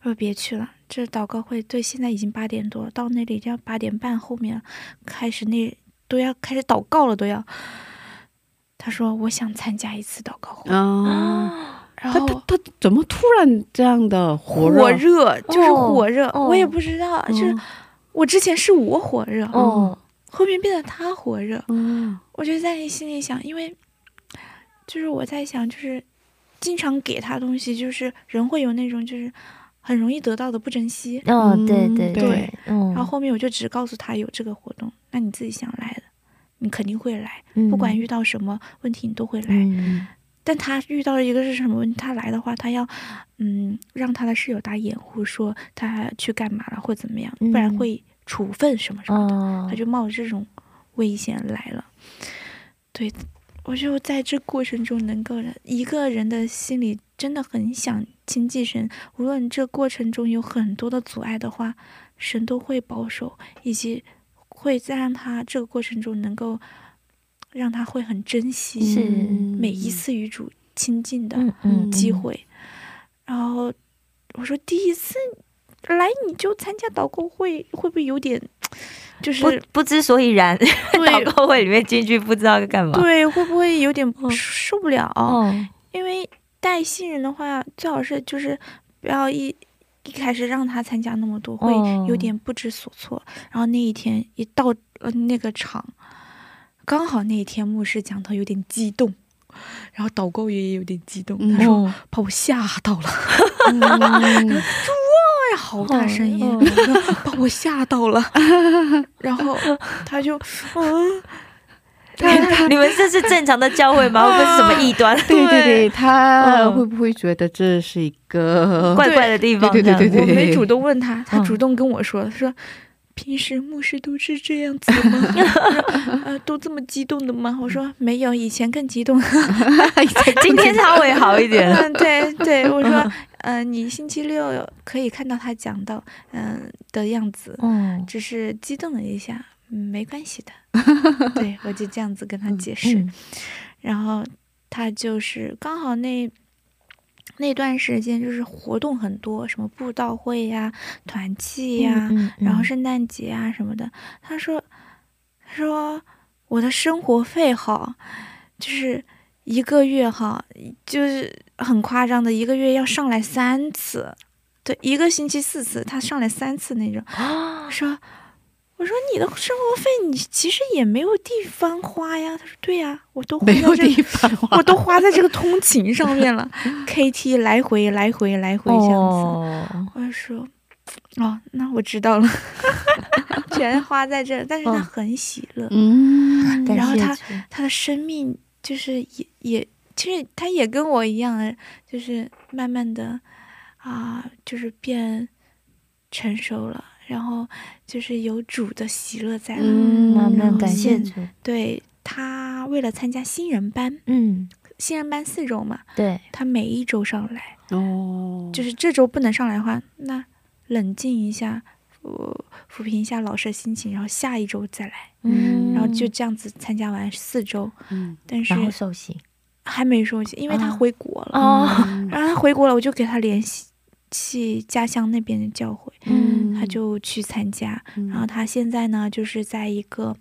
我说别去了，这祷告会对，现在已经八点多了，到那里就要八点半后面开始那都要开始祷告了，都要。他说我想参加一次祷告会，
哦，
然后
他他他怎么突然这样的火热？
火热就是火热，
哦
我也不知道，就是我之前是我火热，
哦，
后面变得他火热，
嗯
我就在心里想，因为就是我在想，就是经常给他东西，就是人会有那种就是很容易得到的不珍惜。
哦，
嗯
对对
对，
嗯，
然后后面我就只告诉他有这个活动，那你自己想来的，你肯定会来，
嗯
不管遇到什么问题你都会来。
嗯
但他遇到了一个是什么问题？他来的话，他要嗯让他的室友打掩护，说他去干嘛了或怎么样，不然
嗯
会处分什么什么的。
哦
他，就冒着这种危险来了。对，我就在这过程中能够一个人的心里真的很想亲近神，无论这过程中有很多的阻碍的话，神都会保守，以及会再让他这个过程中能够让他会很珍惜
是
每一次与主亲近的
嗯嗯，
机会。然后我说第一次来你就参加祷告会，会不会有点就是
不不知所以然，
对
祷告会里面进去不知道干嘛，
对，会不会有点
嗯
受不了？
哦，
因为带新人的话，最好是就是不要一一开始让他参加那么多，会
哦
有点不知所措。然后那一天一到呃那个场，刚好那一天牧师讲的有点激动，然后祷告也有点激动，他说
嗯
把我吓到了，
嗯
哎，好大声音，
哦
把我吓到了。然后他就嗯。
你们这是正常的教会吗？会不会是什么异端？
对对对，他
嗯
会不会觉得这是一个
怪怪的地方，
对对对对
我没主动问他，他
嗯
主动跟我说，他说平时牧师都是这样子的吗？呃，都这么激动的吗？我说没有，以前更激动。
今天稍微好一点。
嗯，对对，我说，呃，你星期六可以看到他讲到，嗯、的样子，
嗯，
只是激动了一下，嗯，没关系的。对，我就这样子跟他解释，
嗯
然后他就是刚好那那段时间就是活动很多，什么布道会呀、团契呀，
嗯
然后圣诞节啊什么的。他说，他说我的生活费好，就是一个月哈，就是很夸张的，一个月要上来三次，对，一个星期四次，他上来三次那种。我说，我说你的生活费你其实也没有地方花呀。他说对呀，我都花
没有地方花
我都花在这个通勤上面了，KT 来回来回来回这样子。
哦，
我就说，哦，那我知道了，全花在这，但是他
嗯
很喜乐，
嗯，
然后他他的生命就是也也，其实他也跟我一样，就是慢慢的啊，就是变成熟了，然后就是有主的喜乐在了。
嗯
慢慢感谢
对他为了参加新人班，
嗯，
新人班四周嘛，
对，
他每一周上来，
哦，
就是这周不能上来的话，那冷静一下，呃，抚平一下老师的心情，然后下一周再来，
嗯，
然后就这样子参加完四周，
嗯。
但是
然后受洗
还没收起，因为他
啊。
回国了，
哦，
然后他回国了，我就给他联系去家乡那边的教会，
嗯。
他就去参加，
嗯。
然后他现在呢，就是在一个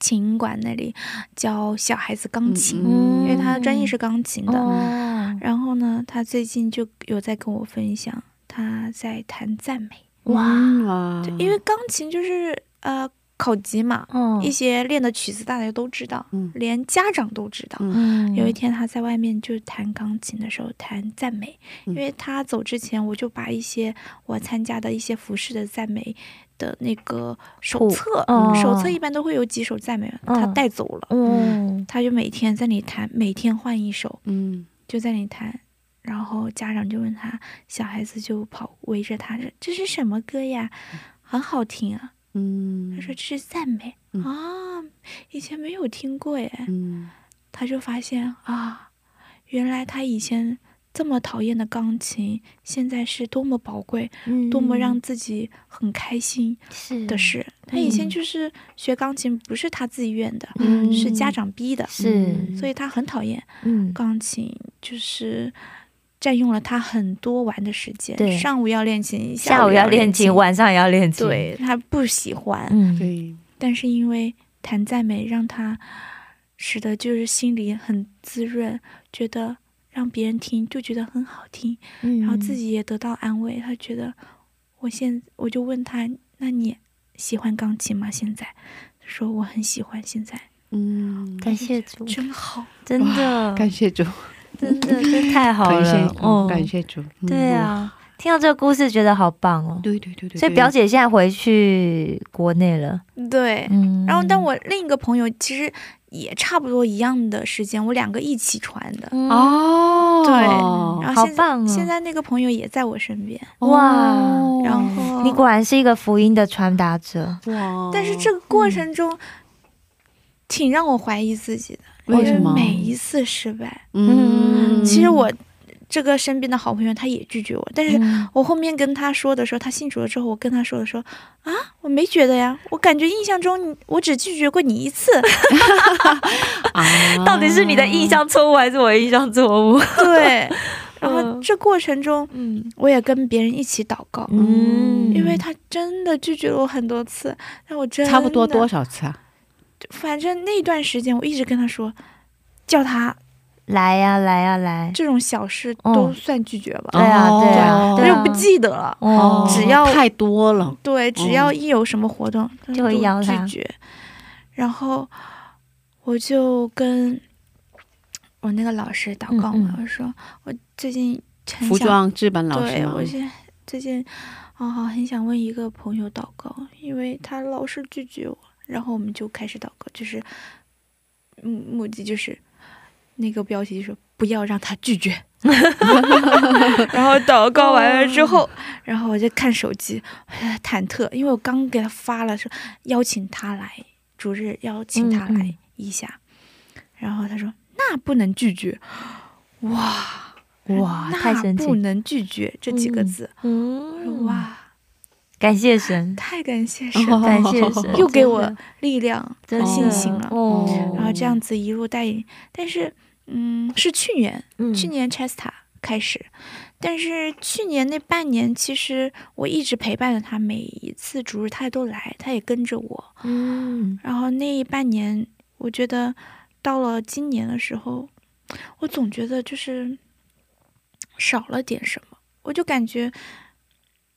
琴馆那里教小孩子钢琴，
嗯
因为他的专业是钢琴的。
哦，
然后呢，他最近就有在跟我分享，他在弹赞美，
哇，
因为钢琴就是呃考级嘛，
嗯。
一些练的曲子大家都知道，
嗯。
连家长都知道。有一天他在外面就弹钢琴的时候弹赞美，
嗯。
因为他走之前我就把一些我参加的一些服饰的赞美的那个手册，
哦
手册一般都会有几首赞美，他
嗯
带走了，
嗯。
他就每天在那里弹，每天换一首，
嗯。
就在那里弹。然后家长就问他，小孩子就跑围着他说：“这是什么歌呀？很好听啊。”
嗯，
他说：“这是赞美、
嗯
啊，以前没有听过耶。”
嗯
他就发现啊，原来他以前这么讨厌的钢琴，现在是多么宝贵，
嗯
多么让自己很开心
是
的事。他以前
嗯
就是学钢琴，不是他自己愿的，
嗯
是家长逼的，
是
所以他很讨厌
嗯
钢琴，就是。占用了他很多玩的时间，
对。
上午要练琴，
下午
午
要练琴，晚上也要练琴，，
对他不喜欢，
嗯，
对，
但是因为弹赞美，让他使得就是心里很滋润，觉得让别人听就觉得很好听，
嗯。
然后自己也得到安慰。他觉得我现我就问他，那你喜欢钢琴吗？现在。他说我很喜欢，现在。
嗯，
感谢主，
真好。
真的，
感谢主，
真的，这太好
感谢
了，哦，
感谢主，嗯
对，啊，听到这个故事觉得好棒哦。
对对对对，
所以表姐现在回去国内了，
对，
嗯，
然后但我另一个朋友其实也差不多一样的时间，我两个一起传的。
嗯。
哦，
对，然后现在
好棒哦
现在那个朋友也在我身边，
哇。
哦
然后
你果然是一个福音的传达者，
哇，
但是这个过程中，挺让我怀疑自己的。
为什么？
每一次失败，
嗯，
其实我这个身边的好朋友他也拒绝我，但是
嗯。
我后面跟他说的时候，他信主了之后，我跟他说的说啊，我没觉得呀，我感觉印象中你我只拒绝过你一次，
啊
到底是你的印象错误还是我的印象错误？
对。然后
嗯
这过程中，
嗯。
我也跟别人一起祷告，
嗯。
因为他真的拒绝了我很多次，但我真的
差不多多少次啊？
反正那段时间我一直跟他说，叫他
来呀来呀来，
这种小事
哦
都算拒绝吧。
对啊对啊
哦
对啊
他就不记得了。
哦
只要
太多了，
对，只要一有什么活动，他
就会邀他
拒绝。然后我就跟我那个老师祷告嘛，我说我最近很
服
想
装制版老师
对我？现在最近啊、很想问一个朋友祷告，因为他老是拒绝我，然后我们就开始祷告，就是目目的就是那个标题就是不要让他拒绝。然后祷告完了之后，然后我就看手机，哎忐忑，因为我刚给他发了说邀请他来，主日邀请他来一下，然后他说那不能拒绝，哇
哇，太
那
神奇
不，能拒绝这几个字，我说
嗯，
哇，
感谢神，
太感谢神。
感谢神，
又给我力量
真的
和信心了。
哦，
然后这样子一路带领，但是，嗯，是去年，
嗯。
去年 Chesta 开始，但是去年那半年，其实我一直陪伴着他，每一次主日他都来，他也跟着我。
嗯。
然后那一半年，我觉得到了今年的时候，我总觉得就是少了点什么，我就感觉，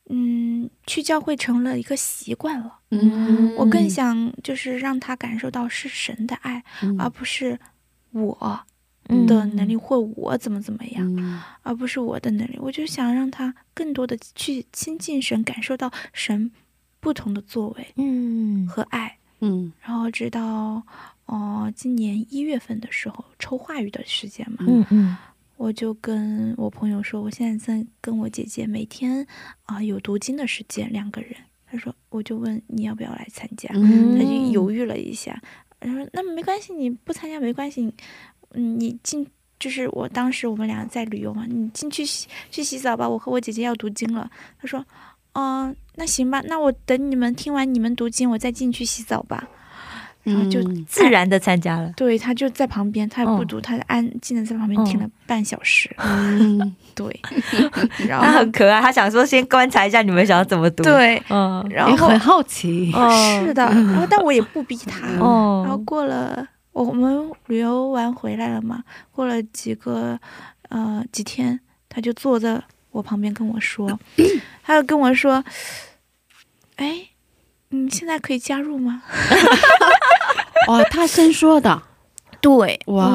嗯，去教会成了一个习惯了。
嗯，
我更想就是让他感受到是神的爱，
嗯。
而不是我
嗯。
的能力或我怎么怎么样，
嗯。
而不是我的能力。我就想让他更多的去亲近神，感受到神不同的作为
嗯。
和爱。
嗯。
然后直到哦、今年一月份的时候抽话语的时间嘛，
嗯嗯
我就跟我朋友说，我现在在跟我姐姐每天啊、有读经的时间，两个人。他说，我就问你要不要来参加，
嗯
他就犹豫了一下，然后说那没关系，你不参加没关系，嗯，你进就是我当时我们俩在旅游嘛，你进去洗去洗澡吧，我和我姐姐要读经了。他说，嗯、那行吧，那我等你们听完你们读经，我再进去洗澡吧。然后就
嗯
自然的参加了，
对他就在旁边，他也不
嗯。
读，他安静的在旁边听了半小时。
嗯。
对，然
他
后
很可爱，他想说先观察一下你们想要怎么读，，
对，
嗯。
然后
很好奇，
哦
是的，然后但我也不逼他。然后过了，我我们旅游完回来了嘛，过了几个呃几天，他就坐在我旁边跟我说，他就跟我说，哎，你现在可以加入吗？
哦，他先说的，
对，
哇，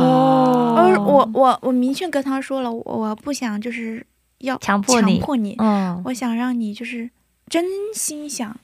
而我我我明确跟他说了，我我不想就是要
强迫你
强迫你，
嗯。
我想让你就是真心想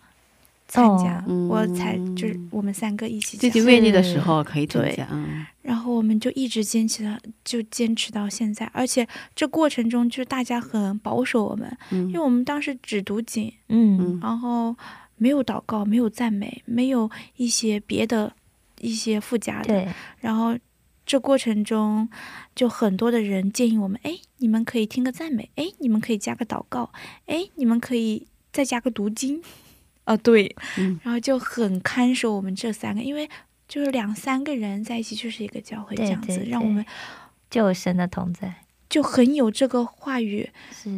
参加，
哦
我才
嗯
就是我们三个一起
自己
讲
愿意的时候可以参
对
加，嗯。
然后我们就一直坚持到，就坚持到现在。而且这过程中，就是大家很保守我们，因为
嗯
我们当时只读景，
嗯。
然后没有祷告，没有赞美，没有一些别的一些附加的。然后这过程中，就很多的人建议我们：哎，你们可以听个赞美，哎，你们可以加个祷告，哎，你们可以再加个读经。哦，对，
嗯
然后就很看守我们这三个，因为就是两三个人在一起就是一个教会这样子，
对对
让我们
就有神的同在，
就很有这个话语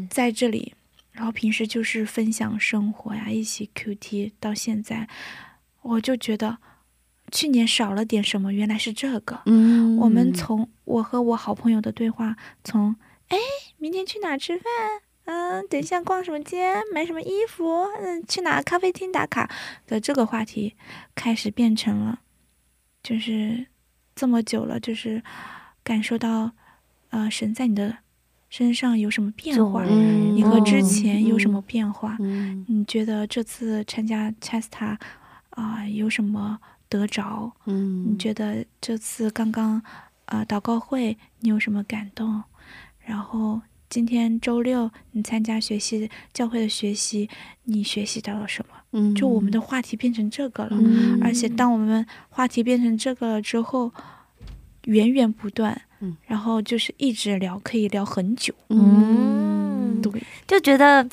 在这里。然后平时就是分享生活呀，一起 QT，到现在我就觉得去年少了点什么，原来是这个。
嗯，
我们从我和我好朋友的对话，从哎明天去哪吃饭，嗯，等一下逛什么街，买什么衣服，嗯，去哪咖啡厅打卡？的这个话题，开始变成了，就是这么久了，就是感受到，呃，神在你的身上有什么变化，
嗯
你和之前
嗯
有什么变化？
嗯
你觉得这次参加 Chesta 啊、有什么得着？
嗯，
你觉得这次刚刚呃祷告会你有什么感动？然后今天周六你参加学习教会的学习，你学习到了什么？
嗯
就我们的话题变成这个了，
嗯
而且当我们话题变成这个了之后，源源不断，
嗯。
然后就是一直聊，可以聊很久。
嗯。
对，
就觉得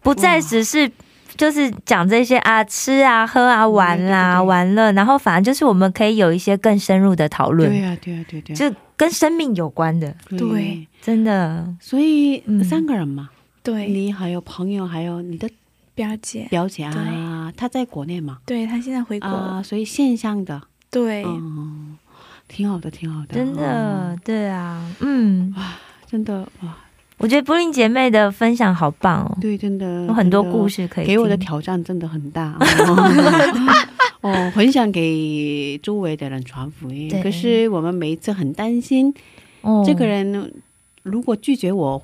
不再只是就是讲这些啊，吃啊、喝啊、玩啦、
对对对
玩乐，然后反而就是我们可以有一些更深入的讨论，
对呀对呀对对，
就跟生命有关的，
对，
真的。
所以
嗯。
三个人嘛，
对，
你还有朋友，还有你的
表姐，
表姐啊，她在国内嘛，
对她现在回国了，
啊，所以线上的，
对，
嗯，挺好的，挺好的，
真的
嗯，
对啊，嗯，哇
真的哇，
我觉得布林姐妹的分享好棒哦，
对，真的
有很多故事可以
给我的挑战真的很大。哦。哦，很想给周围的人传福音，可是我们每一次很担心，
哦。
这个人如果拒绝我，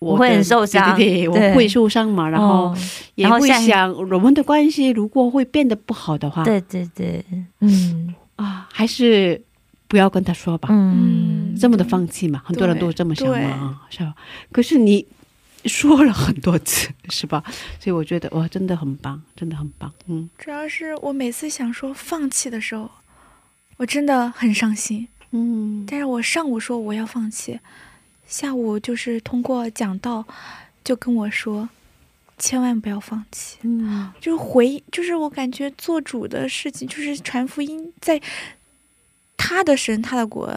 我会很受伤
对对对，
对
我会受伤嘛，然后
哦。
也会想我们的关系如果会变得不好的话，
对对对，嗯，
啊，还是不要跟他说吧，
嗯，
这么的放弃嘛，很多人都这么想嘛，是吧？可是你说了很多次，是吧？所以我觉得哇，真的很棒，真的很棒，嗯
主要是我每次想说放弃的时候，我真的很伤心。
嗯
但是我上午说我要放弃，下午就是通过讲道，就跟我说，千万不要放弃。
嗯
就是回，就是我感觉做主的事情，就是传福音，在他的神、他的国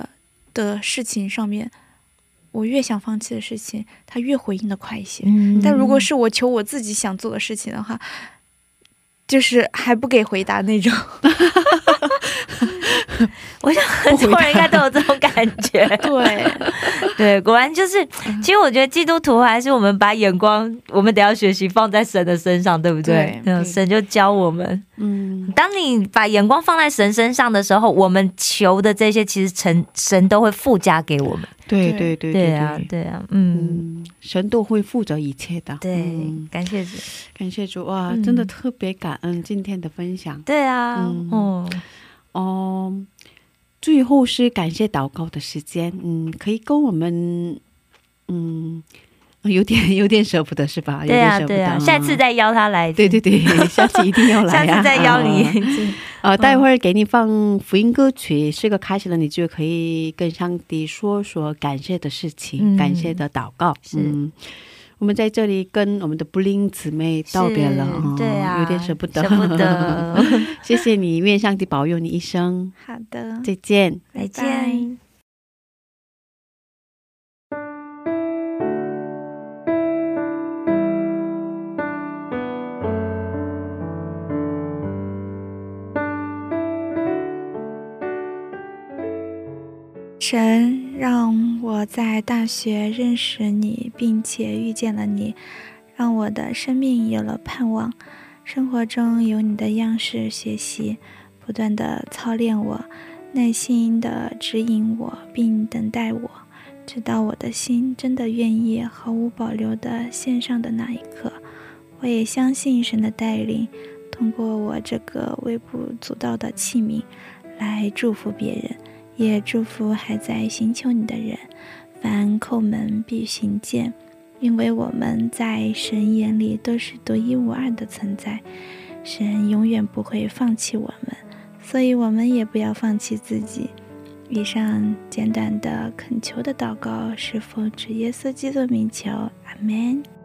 的事情上面，我越想放弃的事情，他越回应的快一些。
嗯
但如果是我求我自己想做的事情的话，就是还不给回答那种。
我想很多人应该都有这种感觉。
对，
对，果然就是，其实我觉得基督徒还是我们把眼光，我们得要学习放在神的身上，对不对？神就教我们，
嗯。
当你把眼光放在神身上的时候，我们求的这些，其实神神都会附加给我们。
对
对
对对
对啊，对啊，嗯，
嗯，神都会负责一切的，
对
嗯，
感谢主。
感谢主哇，
嗯。
真的特别感恩今天的分享。
对啊，
嗯。
哦，
哦。最后是感谢祷告的时间，嗯，可以跟我们，嗯，有点 有点舍不得是吧？有
对啊，
点舍不得
对啊，下次。再邀他来。
对对对，下次一定要来
下
啊！
次再邀你
啊。呃，待会儿给你放福音歌曲，是个开始了，你就可以跟上帝说说感谢的事情，
嗯
感谢的祷告。
是
嗯，我们在这里跟我们的布灵姊妹道别了，
对啊，
有点舍不得，
舍不得。
谢谢你，愿上帝保佑你一生，
好的，
再见。
再
拜拜
见。
神让我在大学认识你，并且遇见了你，让我的生命有了盼望。生活中有你的样式学习，不断的操练我，耐心的指引我，并等待我，直到我的心真的愿意毫无保留的献上的那一刻。我也相信神的带领，通过我这个微不足道的器皿，来祝福别人。也祝福还在寻求你的人，凡叩门必寻见，因为我们在神眼里都是独一无二的存在，神永远不会放弃我们，所以我们也不要放弃自己。以上简短的恳求的祷告是奉主耶稣基督的名求，阿门。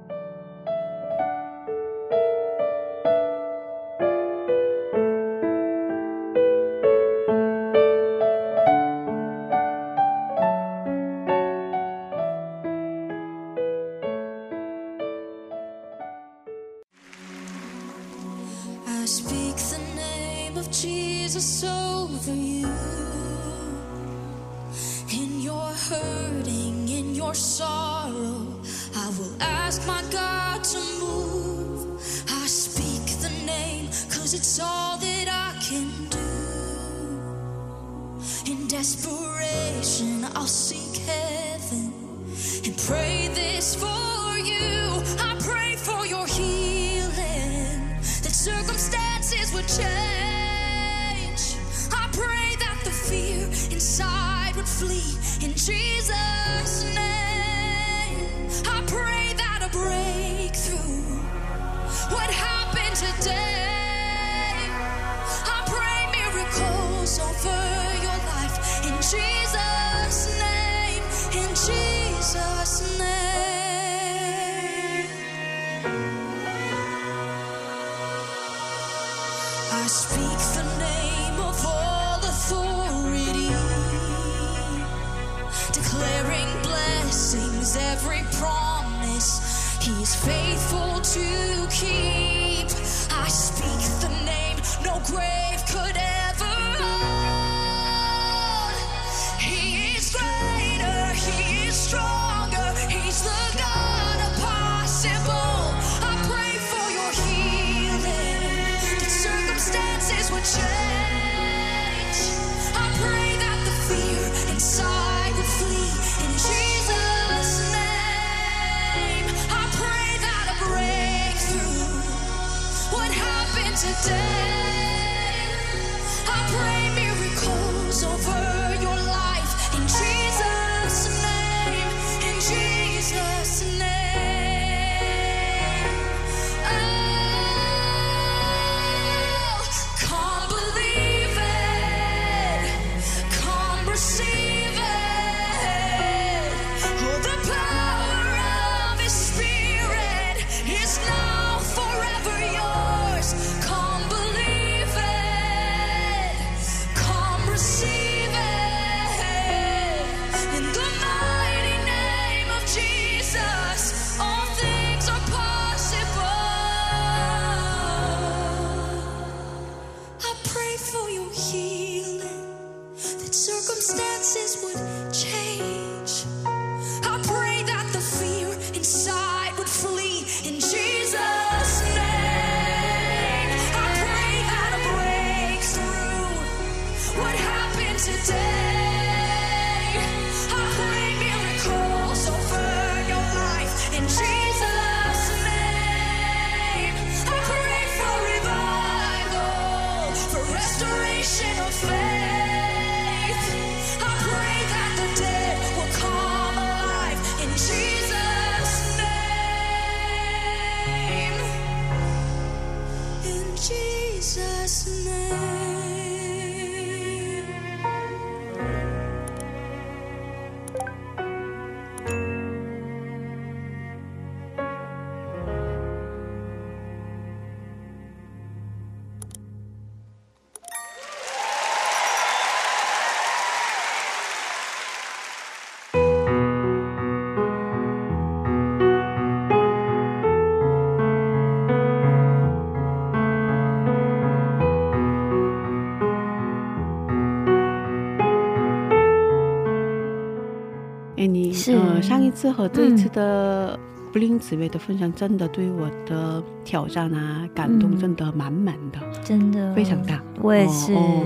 次和这一次的布林紫薇的分享，真的对我的挑战啊、感动，
嗯。
真的满满的，
真的。
非常大。
我也是。
哦哦。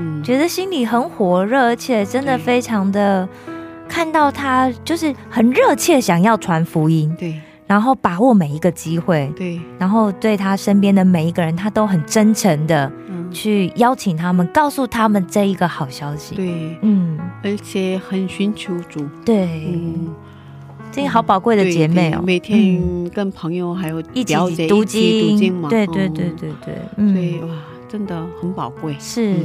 嗯，
觉得心里很火热，而且真的非常的看到他就是很热切想要传福音，
对。
然后把握每一个机会，
对，
然后对他身边的每一个人，他都很真诚的
嗯，
去邀请他们，告诉他们这一个好消息。
对，
嗯，
而且很寻求主，
对，
嗯，
这个好宝贵的姐妹哦，
每天跟朋友还有
一起读
经。读
经，
嘛，
对对
嗯。
对对对，嗯，
所以哇，真的很宝贵。
是，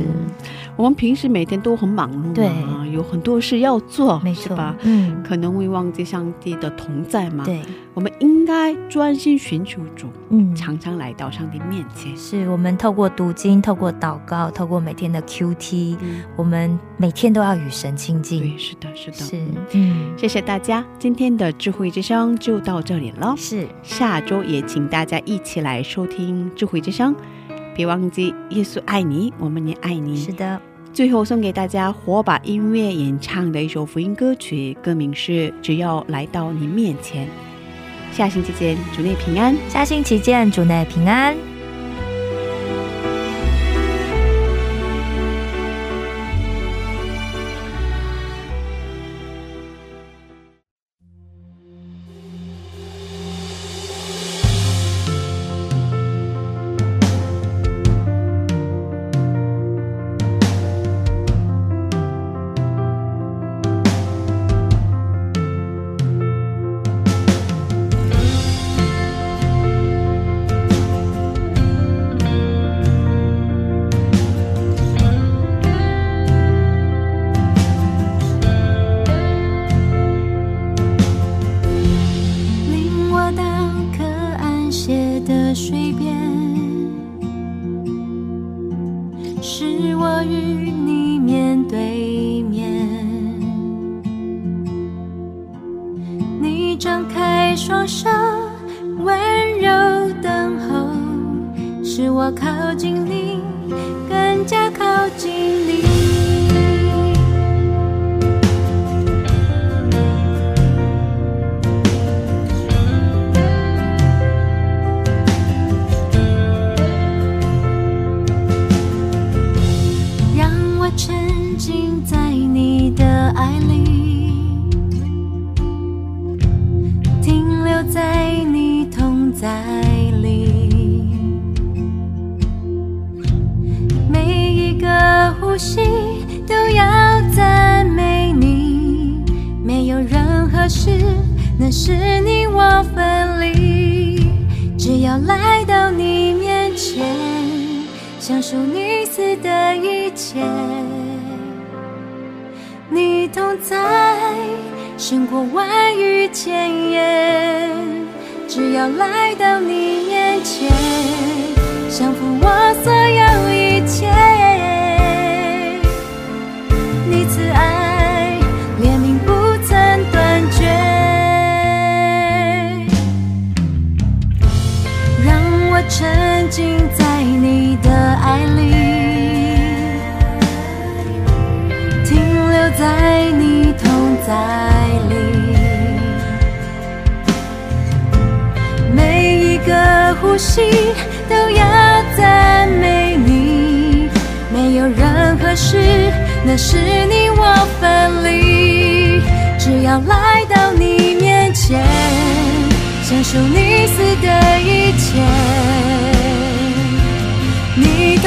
我们平时每天都很忙碌
对
嘛，有很多事要做，
没错
吧？，
嗯，
可能会忘记上帝的同在嘛。，
对，
我们应该专心寻求主，
嗯，
常常来到上帝面前。
是我们透过读经，透过祷告，透过每天的 QT，
嗯，
我们每天都要与神亲近。
对，是的，是的。
是
嗯，
嗯，
谢谢大家，今天的智慧之声就到这里了。
是，
下周也请大家一起来收听智慧之声，别忘记耶稣爱你，我们也爱你。
是的，
最后送给大家火把音乐演唱的一首福音歌曲，歌名是《只要来到你面前》。下星期见，主内平安。
下星期见，主内平安。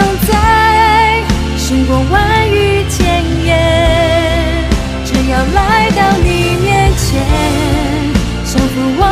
同在胜过万语千言。只要来到你面前，守护我